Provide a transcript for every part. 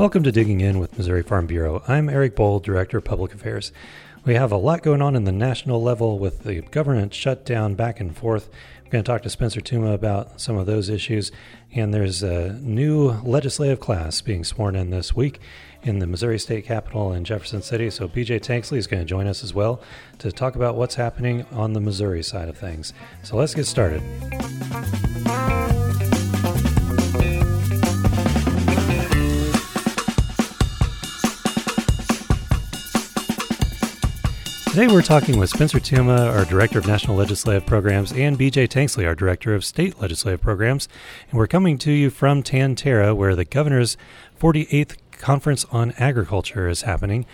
Welcome to Digging In with Missouri Farm Bureau. I'm Eric Bohl, Director of Public Affairs. We have a lot going on in the national level with the government shutdown back and forth. We're going to talk to Spencer Tuma about some of those issues. And there's a new legislative class being sworn in this week in the Missouri State Capitol in Jefferson City. So BJ Tanksley is going to join us as well to talk about what's happening on the Missouri side of things. So let's get started. Today we're talking with Spencer Tuma, our Director of National Legislative Programs, and BJ Tanksley, our Director of State Legislative Programs. And we're coming to you from Tan-Tar-A, where the governor's 48th Conference on Agriculture is happening.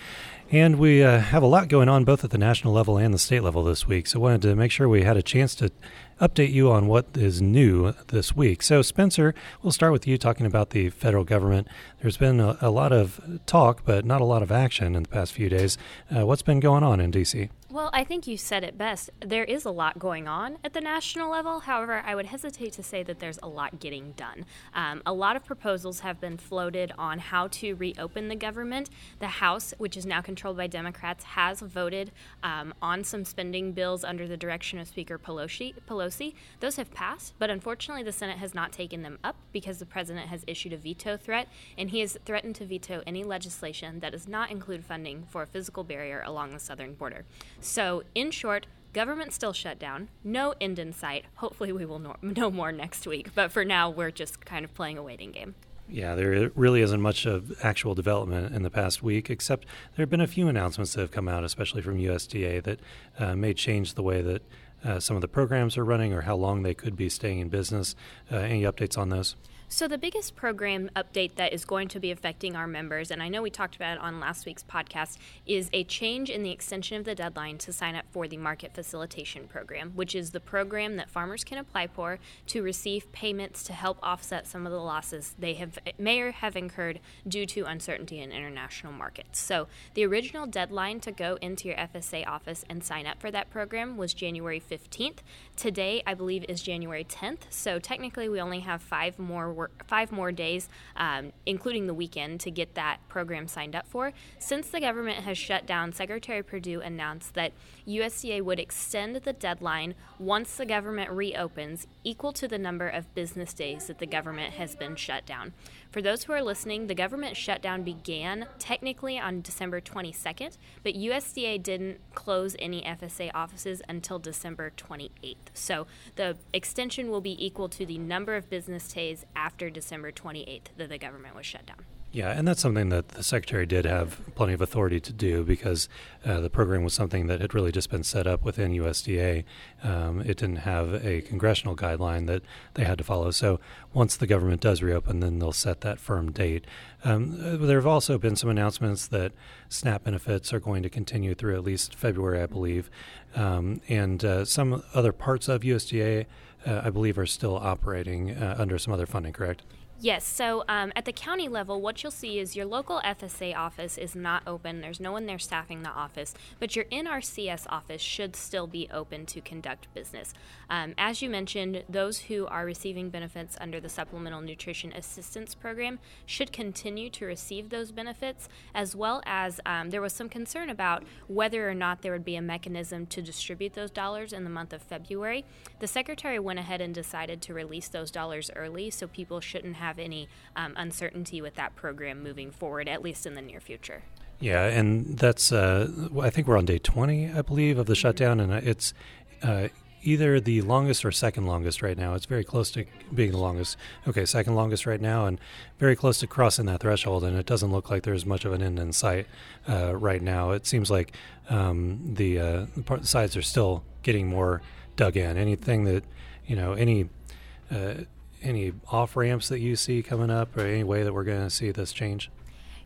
And we uh, have a lot going on both at the national level and the state level this week. So, I wanted to make sure we had a chance to update you on what is new this week. So, Spencer, we'll start with you talking about the federal government. There's been a, a lot of talk, but not a lot of action in the past few days. Uh, what's been going on in D.C.? Well, I think you said it best. There is a lot going on at the national level. However, I would hesitate to say that there's a lot getting done. Um, a lot of proposals have been floated on how to reopen the government. The House, which is now controlled by Democrats, has voted um, on some spending bills under the direction of Speaker Pelosi. Pelosi. Those have passed, but unfortunately, the Senate has not taken them up because the president has issued a veto threat, and he has threatened to veto any legislation that does not include funding for a physical barrier along the southern border. So, in short, government still shut down. No end in sight. Hopefully, we will know more next week. But for now, we're just kind of playing a waiting game. Yeah, there really isn't much of actual development in the past week, except there have been a few announcements that have come out, especially from USDA, that uh, may change the way that uh, some of the programs are running or how long they could be staying in business. Uh, any updates on those? So, the biggest program update that is going to be affecting our members, and I know we talked about it on last week's podcast, is a change in the extension of the deadline to sign up for the Market Facilitation Program, which is the program that farmers can apply for to receive payments to help offset some of the losses they have may or have incurred due to uncertainty in international markets. So, the original deadline to go into your FSA office and sign up for that program was January 15th. Today, I believe, is January 10th. So, technically, we only have five more five more days, um, including the weekend, to get that program signed up for. Since the government has shut down, Secretary Perdue announced that USDA would extend the deadline once the government reopens, equal to the number of business days that the government has been shut down. For those who are listening, the government shutdown began technically on December 22nd, but USDA didn't close any FSA offices until December 28th. So the extension will be equal to the number of business days after December 28th that the government was shut down. Yeah, and that's something that the secretary did have plenty of authority to do because uh, the program was something that had really just been set up within USDA. Um, it didn't have a congressional guideline that they had to follow. So once the government does reopen, then they'll set that firm date. Um, uh, there have also been some announcements that SNAP benefits are going to continue through at least February, I believe, um, and uh, some other parts of USDA, uh, I believe, are still operating uh, under some other funding. Correct? Yes. So um, at the county level, what you'll see is your local FSA office is not open. There's no one there staffing the office, but your NRCS office should still be open to conduct business. Um, as you mentioned, those who are receiving benefits under the Supplemental Nutrition Assistance Program should continue to receive those benefits, as well as um, there was some concern about whether or not there would be a mechanism to distribute those dollars in the month of February. The Secretary went ahead and decided to release those dollars early so people shouldn't have have any um, uncertainty with that program moving forward, at least in the near future. Yeah, and that's uh, I think we're on day 20, I believe, of the mm-hmm. shutdown, and it's uh, either the longest or second longest right now. It's very close to being the longest. Okay, second longest right now, and very close to crossing that threshold. And it doesn't look like there's much of an end in sight uh, right now. It seems like um, the, uh, the, part, sides are still getting more dug in. Anything that you know, any uh, any off ramps that you see coming up, or any way that we're going to see this change?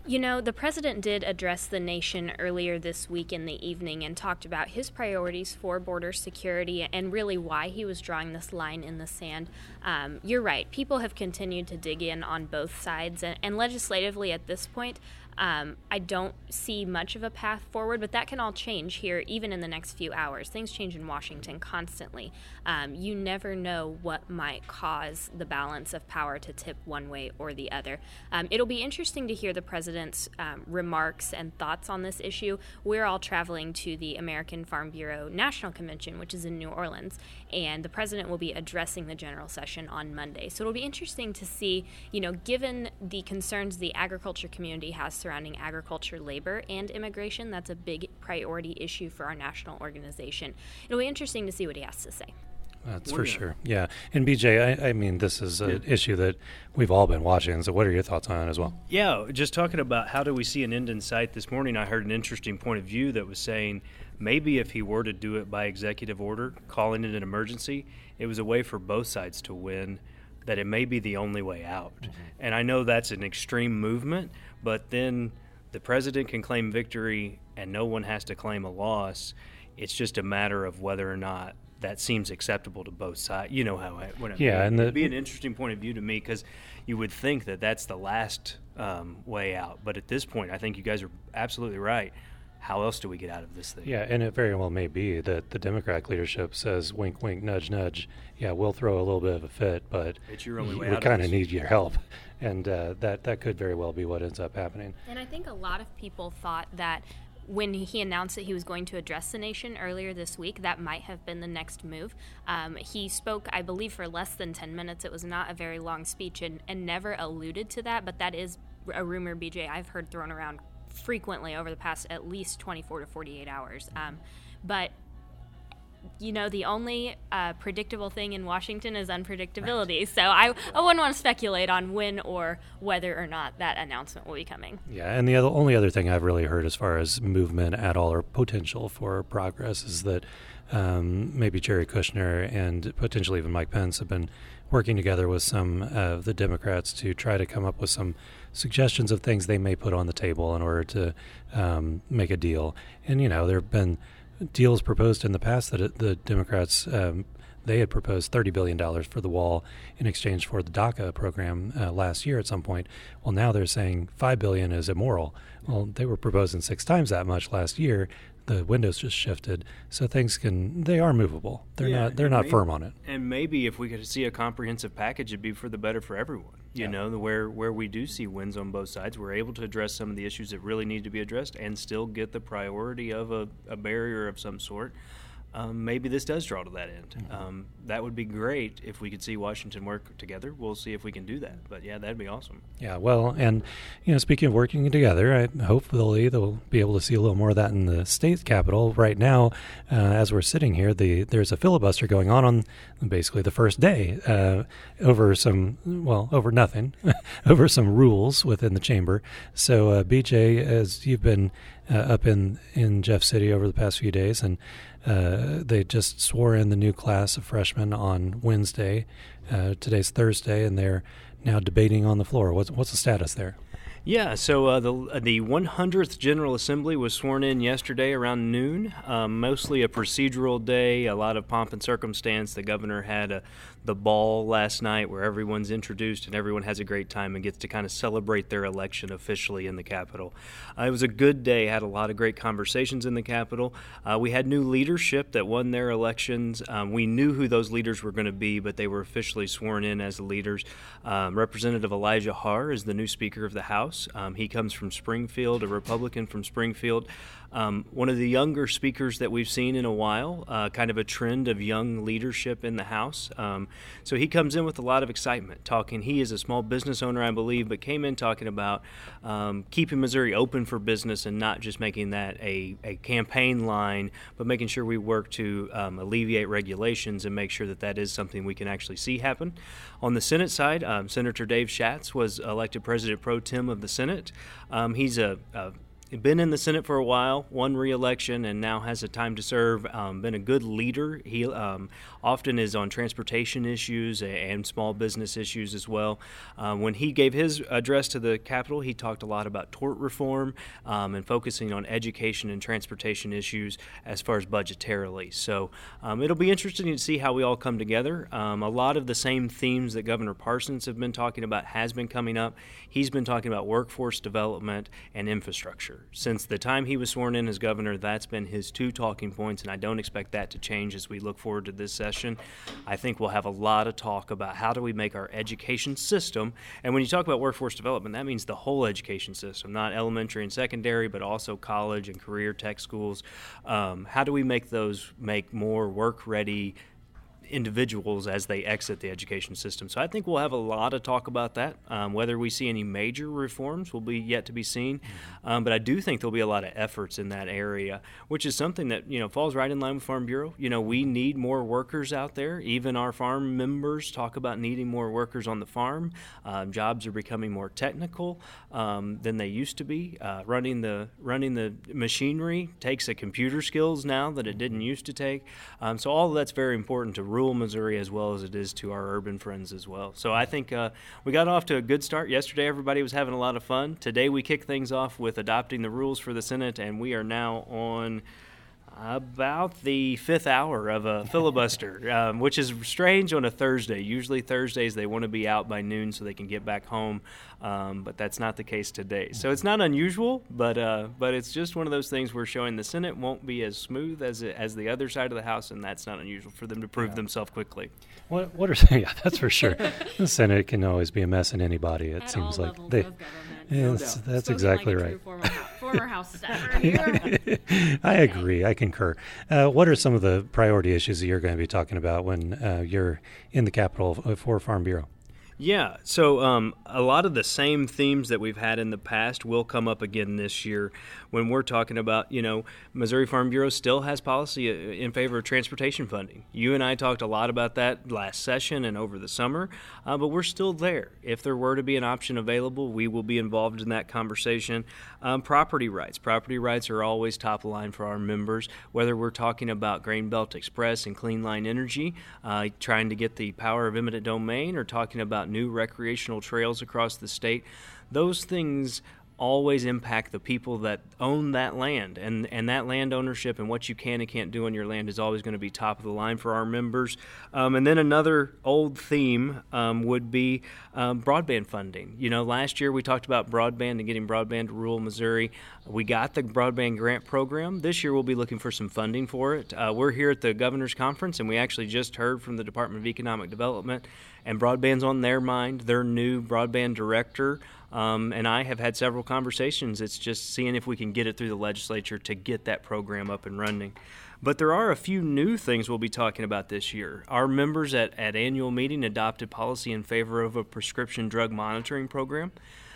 You know, the president did address the nation earlier this week in the evening and talked about his priorities for border security and really why he was drawing this line in the sand. Um, you're right, people have continued to dig in on both sides, and, and legislatively at this point, Um, I don't see much of a path forward, but that can all change here, even in the next few hours. Things change in Washington constantly. Um, you never know what might cause the balance of power to tip one way or the other. Um, it'll be interesting to hear the president's um, remarks and thoughts on this issue. We're all traveling to the American Farm Bureau National Convention, which is in New Orleans, and the president will be addressing the general session on Monday. So it'll be interesting to see, you know, given the concerns the agriculture community has surrounding agriculture, labor, and immigration, that's a big priority issue for our national organization. It'll be interesting to see what he has to say. That's for sure. Yeah. And BJ, I, I mean, this is an yeah. issue that we've all been watching. So, what are your thoughts on it as well? Yeah. Just talking about how do we see an end in sight this morning, I heard an interesting point of view that was saying maybe if he were to do it by executive order, calling it an emergency, it was a way for both sides to win, that it may be the only way out. Mm-hmm. And I know that's an extreme movement, but then the president can claim victory and no one has to claim a loss. It's just a matter of whether or not that seems acceptable to both sides. You know how I, what I yeah, mean. and the, it'd be an interesting point of view to me because you would think that that's the last um, way out. But at this point, I think you guys are absolutely right. How else do we get out of this thing? Yeah, and it very well may be that the Democratic leadership says, "Wink, wink, nudge, nudge." Yeah, we'll throw a little bit of a fit, but it's your only way we kind of need your help, and uh, that that could very well be what ends up happening. And I think a lot of people thought that when he announced that he was going to address the nation earlier this week, that might have been the next move. Um, he spoke, I believe, for less than 10 minutes. It was not a very long speech and, and never alluded to that, but that is a rumor, BJ, I've heard thrown around frequently over the past at least 24 to 48 hours. Um, but you know, the only uh, predictable thing in Washington is unpredictability. Right. So I, I wouldn't want to speculate on when or whether or not that announcement will be coming. Yeah, and the other, only other thing I've really heard as far as movement at all or potential for progress is that um, maybe Jared Kushner and potentially even Mike Pence have been working together with some of the Democrats to try to come up with some suggestions of things they may put on the table in order to um, make a deal. And, you know, there have been – deals proposed in the past that the Democrats um, they had proposed $30 billion for the wall in exchange for the DACA program uh, last year at some point. Well, now they're saying 5 billion is immoral. Well, they were proposing six times that much last year the windows just shifted, so things can they are movable. They're yeah, not they're not maybe, firm on it. And maybe if we could see a comprehensive package, it'd be for the better for everyone. You yeah. know, where where we do see wins on both sides, we're able to address some of the issues that really need to be addressed, and still get the priority of a, a barrier of some sort um, maybe this does draw to that end. Mm-hmm. Um, that would be great if we could see Washington work together. We'll see if we can do that. But yeah, that'd be awesome. Yeah, well, and you know, speaking of working together, I, hopefully they'll be able to see a little more of that in the state capitol. Right now, uh, as we're sitting here, the there's a filibuster going on on basically the first day uh, over some well over nothing, over some rules within the chamber. So, uh, BJ, as you've been uh, up in in Jeff City over the past few days and uh, they just swore in the new class of freshmen on Wednesday. Uh, today's Thursday, and they're now debating on the floor. What's what's the status there? Yeah, so uh, the uh, the 100th General Assembly was sworn in yesterday around noon. Um, mostly a procedural day, a lot of pomp and circumstance. The governor had a the ball last night where everyone's introduced and everyone has a great time and gets to kind of celebrate their election officially in the Capitol. Uh, it was a good day, had a lot of great conversations in the Capitol. Uh, we had new leadership that won their elections. Um, we knew who those leaders were going to be, but they were officially sworn in as the leaders. Um, Representative Elijah Haahr is the new Speaker of the House. Um, he comes from Springfield, a Republican from Springfield. Um, one of the younger speakers that we've seen in a while, uh, kind of a trend of young leadership in the House. Um, so he comes in with a lot of excitement, talking. He is a small business owner, I believe, but came in talking about um, keeping Missouri open for business and not just making that a, a campaign line, but making sure we work to um, alleviate regulations and make sure that that is something we can actually see happen. On the Senate side, um, Senator Dave Schatz was elected President pro tem of the Senate. Um, he's a, a been in the Senate for a while, won re-election, and now has a time to serve. Um, been a good leader. He um, often is on transportation issues and small business issues as well. Uh, when he gave his address to the Capitol, he talked a lot about tort reform um, and focusing on education and transportation issues as far as budgetarily. So um, it'll be interesting to see how we all come together. Um, a lot of the same themes that Governor Parsons have been talking about has been coming up. He's been talking about workforce development and infrastructure. Since the time he was sworn in as governor, that's been his two talking points, and I don't expect that to change as we look forward to this session. I think we'll have a lot of talk about how do we make our education system, and when you talk about workforce development, that means the whole education system, not elementary and secondary, but also college and career tech schools. Um, how do we make those make more work ready? Individuals as they exit the education system. So I think we'll have a lot of talk about that. Um, whether we see any major reforms will be yet to be seen, mm-hmm. um, but I do think there'll be a lot of efforts in that area, which is something that you know falls right in line with Farm Bureau. You know, we need more workers out there. Even our farm members talk about needing more workers on the farm. Um, jobs are becoming more technical um, than they used to be. Uh, running the running the machinery takes a computer skills now that it didn't mm-hmm. used to take. Um, so all that's very important to rural Missouri as well as it is to our urban friends as well. So I think uh, we got off to a good start. Yesterday, everybody was having a lot of fun. Today, we kick things off with adopting the rules for the Senate, and we are now on about the fifth hour of a filibuster, um, which is strange on a Thursday. Usually Thursdays they want to be out by noon so they can get back home, um, but that's not the case today. So it's not unusual, but uh, but it's just one of those things we're showing the Senate won't be as smooth as it, as the other side of the House, and that's not unusual for them to prove yeah. themselves quickly. What what are yeah, that's for sure. the Senate can always be a mess in anybody. It At seems like they. Yes, no that's exactly like right. House here. I agree. I concur. Uh, what are some of the priority issues that you're going to be talking about when uh, you're in the Capitol for Farm Bureau? Yeah, so um, a lot of the same themes that we've had in the past will come up again this year when we're talking about, you know, Missouri Farm Bureau still has policy uh, in favor of transportation funding. You and I talked a lot about that last session and over the summer, uh, but we're still there. If there were to be an option available, we will be involved in that conversation. Um, property rights. Property rights are always top of line for our members, whether we're talking about Grain Belt Express and Clean Line Energy, uh, trying to get the power of eminent domain, or talking about new recreational trails across the state. Those things always impact the people that own that land. And and that land ownership and what you can and can't do on your land is always going to be top of the line for our members. Um, and then another old theme um, would be um, broadband funding. You know last year we talked about broadband and getting broadband to rural Missouri. We got the broadband grant program. This year we'll be looking for some funding for it. Uh, we're here at the governor's conference and we actually just heard from the Department of Economic Development and broadband's on their mind. Their new broadband director um, and I have had several conversations. It's just seeing if we can get it through the legislature to get that program up and running. But there are a few new things we'll be talking about this year. Our members at, at annual meeting adopted policy in favor of a prescription drug monitoring program.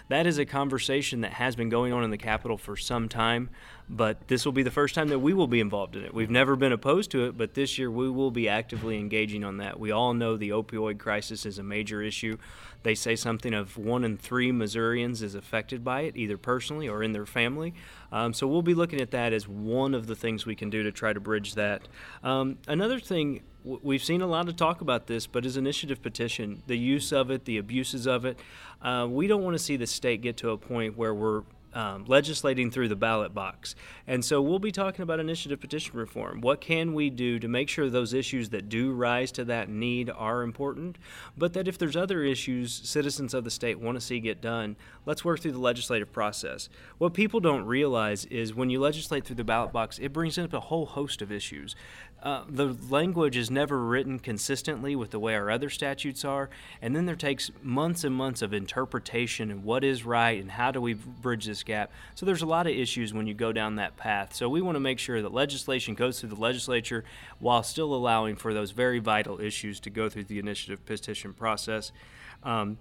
That is a conversation that has been going on in the Capitol for some time but this will be the first time that we will be involved in it. We've never been opposed to it, but this year we will be actively engaging on that. We all know the opioid crisis is a major issue. They say something of one in three Missourians is affected by it, either personally or in their family. Um, so we'll be looking at that as one of the things we can do to try to bridge that. Um, another thing we've seen a lot of talk about this, but is initiative petition, the use of it, the abuses of it. Uh, we don't want to see the state get to a point where we're um, legislating through the ballot box. And so we'll be talking about initiative petition reform. What can we do to make sure those issues that do rise to that need are important, but that if there's other issues citizens of the state want to see get done, let's work through the legislative process. What people don't realize is when you legislate through the ballot box, it brings up a whole host of issues. Uh, the language is never written consistently with the way our other statutes are, and then there takes months and months of interpretation and what is right and how do we bridge this gap. So there's a lot of issues when you go down that path. So we want to make sure that legislation goes through the legislature while still allowing for those very vital issues to go through the initiative petition process. Um,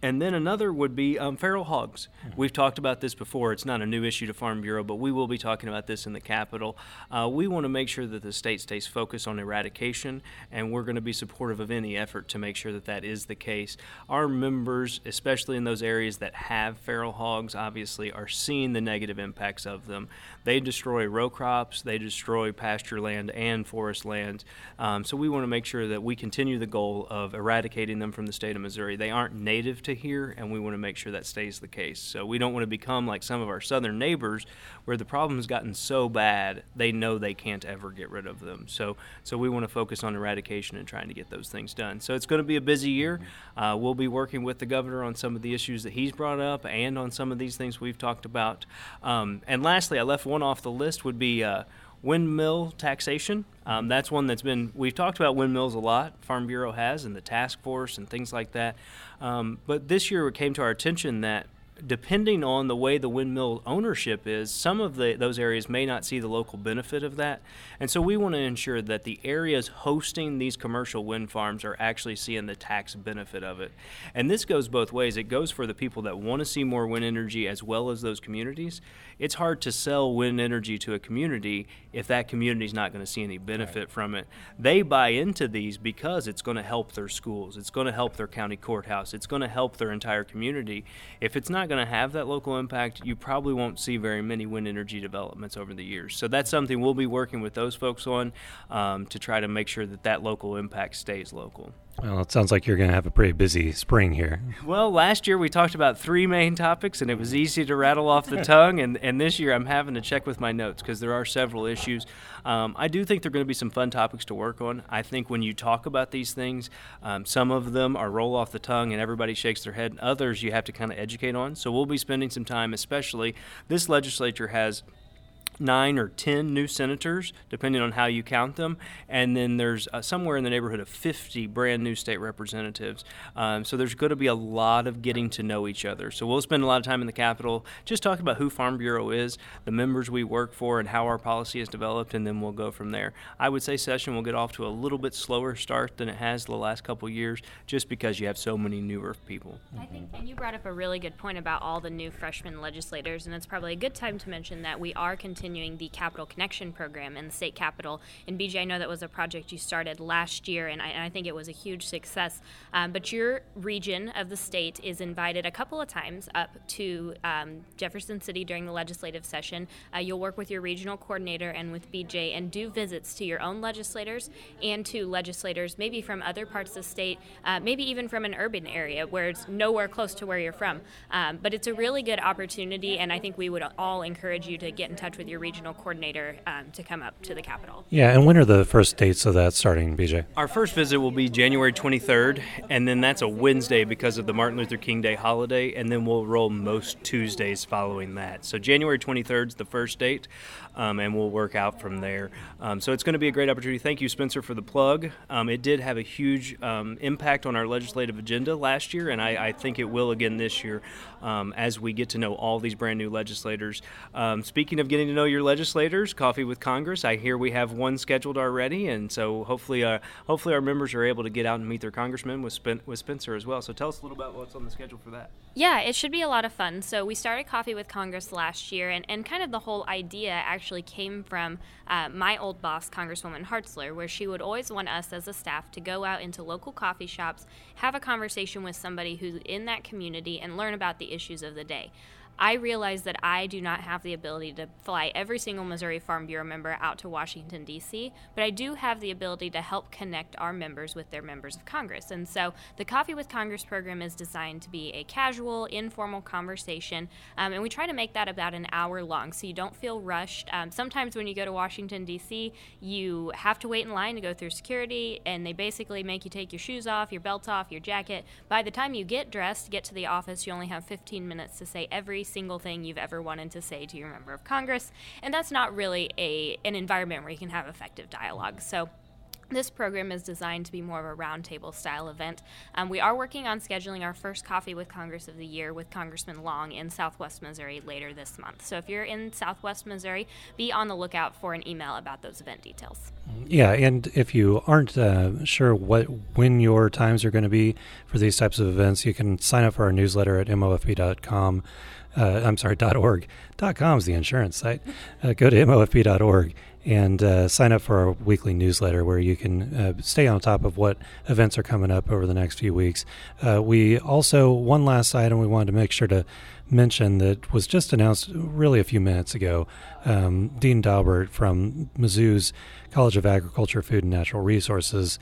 And then another would be um, feral hogs. We've talked about this before. It's not a new issue to Farm Bureau, but we will be talking about this in the Capitol. Uh, we want to make sure that the state stays focused on eradication, and we're going to be supportive of any effort to make sure that that is the case. Our members, especially in those areas that have feral hogs, obviously are seeing the negative impacts of them. They destroy row crops, they destroy pasture land and forest land. Um, so we want to make sure that we continue the goal of eradicating them from the state of Missouri. They aren't native to here, and we want to make sure that stays the case. So we don't want to become like some of our southern neighbors where the problem has gotten so bad they know they can't ever get rid of them. So, so we want to focus on eradication and trying to get those things done. So it's going to be a busy year. Uh, we'll be working with the governor on some of the issues that he's brought up and on some of these things we've talked about. Um, and lastly, I left one off the list would be. Uh, windmill taxation. Um, that's one that's been, we've talked about windmills a lot, Farm Bureau has, and the task force and things like that. Um, but this year it came to our attention that depending on the way the windmill ownership is, some of the, those areas may not see the local benefit of that. And so we want to ensure that the areas hosting these commercial wind farms are actually seeing the tax benefit of it. And this goes both ways. It goes for the people that want to see more wind energy as well as those communities. It's hard to sell wind energy to a community if that community is not going to see any benefit right. from it. They buy into these because it's going to help their schools, it's going to help their county courthouse, it's going to help their entire community. If it's not going to have that local impact, you probably won't see very many wind energy developments over the years. So that's something we'll be working with those folks on um, to try to make sure that that local impact stays local. Well, it sounds like you're going to have a pretty busy spring here. Well, last year we talked about three main topics, and it was easy to rattle off the tongue. And, and this year I'm having to check with my notes because there are several issues. Um, I do think there are going to be some fun topics to work on. I think when you talk about these things, um, some of them are roll off the tongue and everybody shakes their head. and Others you have to kind of educate on. So we'll be spending some time, especially this legislature has nine or ten new senators, depending on how you count them, and then there's uh, somewhere in the neighborhood of 50 brand new state representatives. Um, so there's going to be a lot of getting to know each other. So we'll spend a lot of time in the Capitol just talking about who Farm Bureau is, the members we work for, and how our policy is developed, and then we'll go from there. I would say session will get off to a little bit slower start than it has the last couple years, just because you have so many newer people. I think, and you brought up a really good point about all the new freshman legislators, and it's probably a good time to mention that we are continuing continuing the Capital Connection program in the state capital. And BJ, I know that was a project you started last year, and I, and I think it was a huge success. Um, but your region of the state is invited a couple of times up to um, Jefferson City during the legislative session. Uh, you'll work with your regional coordinator and with BJ and do visits to your own legislators and to legislators maybe from other parts of the state, uh, maybe even from an urban area where it's nowhere close to where you're from. Um, but it's a really good opportunity, and I think we would all encourage you to get in touch with your your regional coordinator um, to come up to the Capitol. Yeah, and when are the first dates of that starting, BJ? Our first visit will be January 23rd, and then that's a Wednesday because of the Martin Luther King Day holiday, and then we'll roll most Tuesdays following that. So January 23rd is the first date, um, and we'll work out from there. Um, so it's going to be a great opportunity. Thank you, Spencer, for the plug. Um, it did have a huge um, impact on our legislative agenda last year, and I, I think it will again this year um, as we get to know all these brand new legislators. speaking of getting to know your legislators. Coffee with Congress. I hear we have one scheduled already, and so hopefully, uh, hopefully our members are able to get out and meet their congressman with, Spen- with Spencer as well. So tell us a little about what's on the schedule for that. Yeah, it should be a lot of fun. So we started Coffee with Congress last year, and, and kind of the whole idea actually came from uh, my old boss, Congresswoman Hartzler, where she would always want us as a staff to go out into local coffee shops, have a conversation with somebody who's in that community, and learn about the issues of the day. I realize that I do not have the ability to fly every single Missouri Farm Bureau member out to Washington, D.C., but I do have the ability to help connect our members with their members of Congress. And so the Coffee with Congress program is designed to be a casual, informal conversation, um, and we try to make that about an hour long so you don't feel rushed. Um, sometimes when you go to Washington, D.C., you have to wait in line to go through security, and they basically make you take your shoes off, your belt off, your jacket. By the time you get dressed, get to the office, you only have 15 minutes to say every single thing you've ever wanted to say to your member of Congress, and that's not really a an environment where you can have effective dialogue. So This program is designed to be more of a roundtable style event. Um, we are working on scheduling our first Coffee with Congress of the year with Congressman Long in Southwest Missouri later this month. So if you're in Southwest Missouri, be on the lookout for an email about those event details. Yeah, and if you aren't uh, sure what when your times are going to be for these types of events, you can sign up for our newsletter at mofb.com. Uh, I'm sorry, .org. .com is the insurance site. Uh, go to mofb.org and uh, sign up for our weekly newsletter where you can uh, stay on top of what events are coming up over the next few weeks. Uh, we also, one last item we wanted to make sure to mention that was just announced really a few minutes ago. Um, Dean Daubert from Mizzou's College of Agriculture, Food, and Natural Resources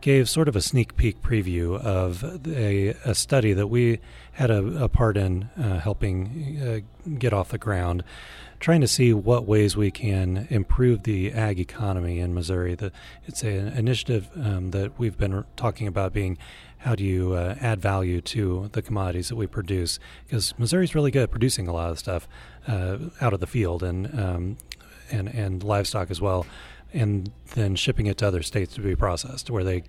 gave sort of a sneak peek preview of a, a study that we had a, a part in uh, helping uh, get off the ground trying to see what ways we can improve the ag economy in Missouri. The, it's an initiative um, that we've been talking about being how do you uh, add value to the commodities that we produce? Because Missouri's really good at producing a lot of stuff uh, out of the field and um, and and livestock as well, and then shipping it to other states to be processed, where they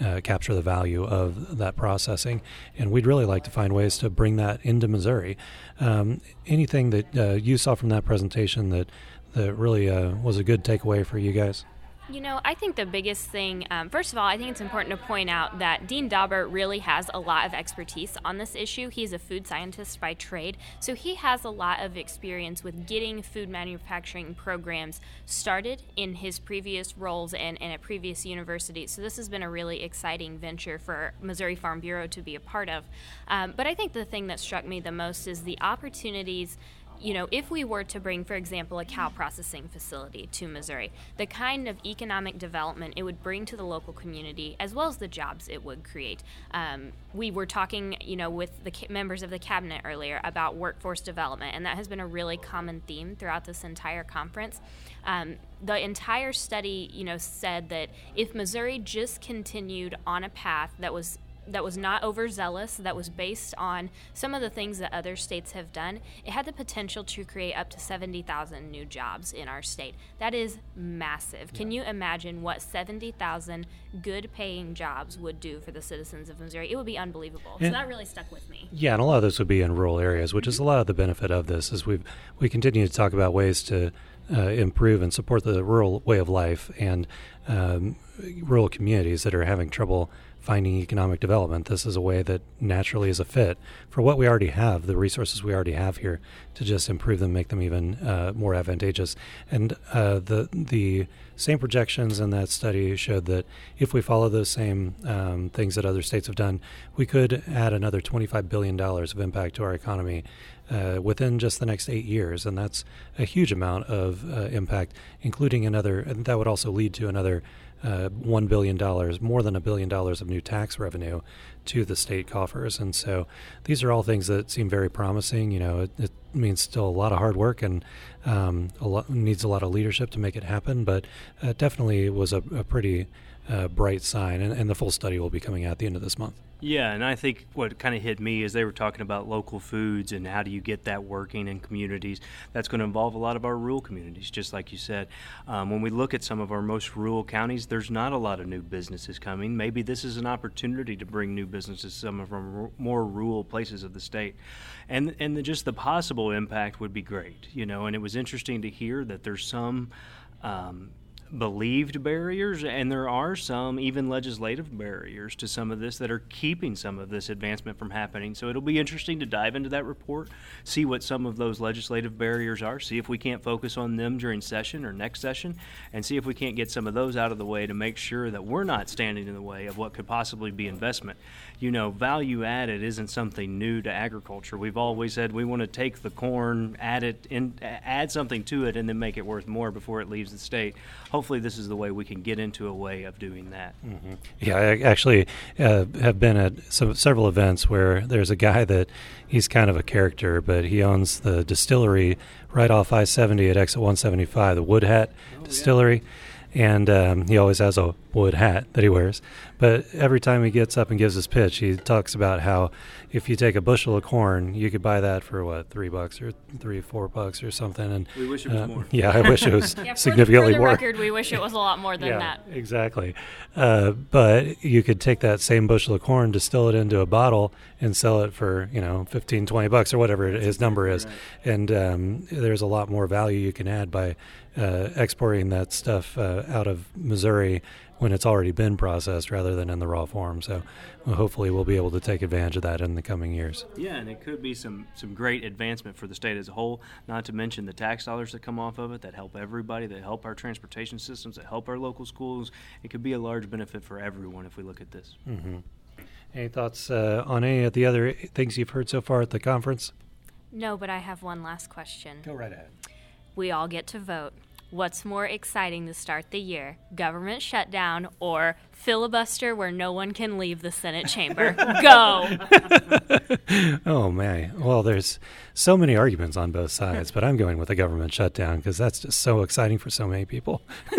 uh, capture the value of that processing. And we'd really like to find ways to bring that into Missouri. Um, anything that uh, you saw from that presentation that that really uh, was a good takeaway for you guys? You know, I think the biggest thing, um, first of all, I think it's important to point out that Dean Daubert really has a lot of expertise on this issue. He's a food scientist by trade, so he has a lot of experience with getting food manufacturing programs started in his previous roles and, and at previous universities. So this has been a really exciting venture for Missouri Farm Bureau to be a part of. Um, but I think the thing that struck me the most is the opportunities you know, if we were to bring, for example, a cow processing facility to Missouri, the kind of economic development it would bring to the local community, as well as the jobs it would create. Um, we were talking, you know, with the members of the cabinet earlier about workforce development, and that has been a really common theme throughout this entire conference. Um, the entire study, you know, said that if Missouri just continued on a path that was that was not overzealous, that was based on some of the things that other states have done, it had the potential to create up to 70,000 new jobs in our state. That is massive. Yeah. Can you imagine what 70,000 good paying jobs would do for the citizens of Missouri? It would be unbelievable. And so that really stuck with me. Yeah, and a lot of this would be in rural areas, which is mm-hmm. a lot of the benefit of this is we we continue to talk about ways to uh, improve and support the rural way of life and um, rural communities that are having trouble finding economic development. This is a way that naturally is a fit for what we already have, the resources we already have here, to just improve them, make them even uh, more advantageous. And uh, the the same projections in that study showed that if we follow those same um, things that other states have done, we could add another 25 billion dollars of impact to our economy. Uh, within just the next eight years, and that's a huge amount of uh, impact, including another. And that would also lead to another uh, $1 billion, more than a billion dollars of new tax revenue to the state coffers. And so these are all things that seem very promising. You know, it, it means still a lot of hard work and um, a lot, needs a lot of leadership to make it happen, but uh, definitely was a, a pretty uh, bright sign. And, and the full study will be coming out at the end of this month. Yeah, and I think what kind of hit me is they were talking about local foods and how do you get that working in communities. That's going to involve a lot of our rural communities, just like you said. Um, when we look at some of our most rural counties, there's not a lot of new businesses coming. Maybe this is an opportunity to bring new businesses to some of our more rural places of the state, and and the, just the possible impact would be great, you know. And it was interesting to hear that there's some. Um, believed barriers, and there are some even legislative barriers to some of this that are keeping some of this advancement from happening. So it'll be interesting to dive into that report, see what some of those legislative barriers are, see if we can't focus on them during session or next session, and see if we can't get some of those out of the way to make sure that we're not standing in the way of what could possibly be investment. You know, value added isn't something new to agriculture. We've always said we want to take the corn, add it, in, add something to it, and then make it worth more before it leaves the state hopefully this is the way we can get into a way of doing that. Mm-hmm. Yeah, I actually uh, have been at some, several events where there's a guy that he's kind of a character, but he owns the distillery right off I 70 at exit 175, the Wood Hat oh, Distillery. and um, he always has a wood hat that he wears. But every time he gets up and gives his pitch, he talks about how if you take a bushel of corn, you could buy that for what three bucks or three, four bucks or something. And we wish it was uh, more. Yeah, I wish it was yeah, significantly for the, more. Record, we wish it was a lot more than yeah, that. Exactly. Uh, but you could take that same bushel of corn, distill it into a bottle, and sell it for you know 15, 20 bucks or whatever his number is. Right. And um, there's a lot more value you can add by uh, exporting that stuff uh, out of Missouri when it's already been processed rather than in the raw form. So well, hopefully we'll be able to take advantage of that in the coming years. Yeah, and it could be some, some great advancement for the state as a whole, not to mention the tax dollars that come off of it that help everybody, that help our transportation systems, that help our local schools. It could be a large benefit for everyone if we look at this. Mm-hmm. Any thoughts uh, on any of the other things you've heard so far at the conference? No, but I have one last question. Go right ahead. We all get to vote. What's more exciting to start the year? Government shutdown or filibuster where no one can leave the Senate chamber? Go! oh, man. Well, there's so many arguments on both sides, but I'm going with the government shutdown because that's just so exciting for so many people.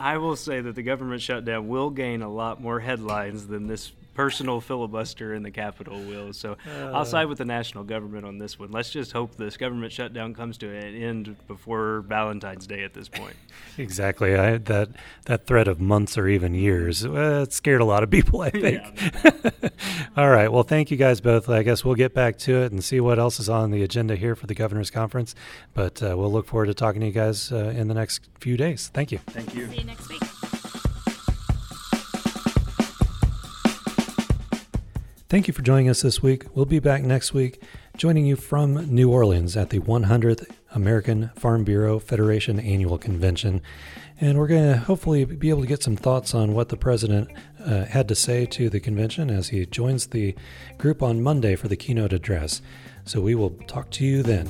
I will say that the government shutdown will gain a lot more headlines than this personal filibuster in the Capitol will. So uh, I'll side with the national government on this one. Let's just hope this government shutdown comes to an end before Valentine's Day at this point. exactly. I, that that threat of months or even years uh, it scared a lot of people. I think. Yeah. All right. Well, thank you guys both. I guess we'll get back to it and see what else is on the agenda here for the governor's conference. But uh, we'll look forward to talking to you guys uh, in the next few days. Thank you. Thank you. See you next week. Thank you for joining us this week. We'll be back next week, joining you from New Orleans at the 100th American Farm Bureau Federation Annual Convention. And we're going to hopefully be able to get some thoughts on what the president uh, had to say to the convention as he joins the group on Monday for the keynote address. So we will talk to you then.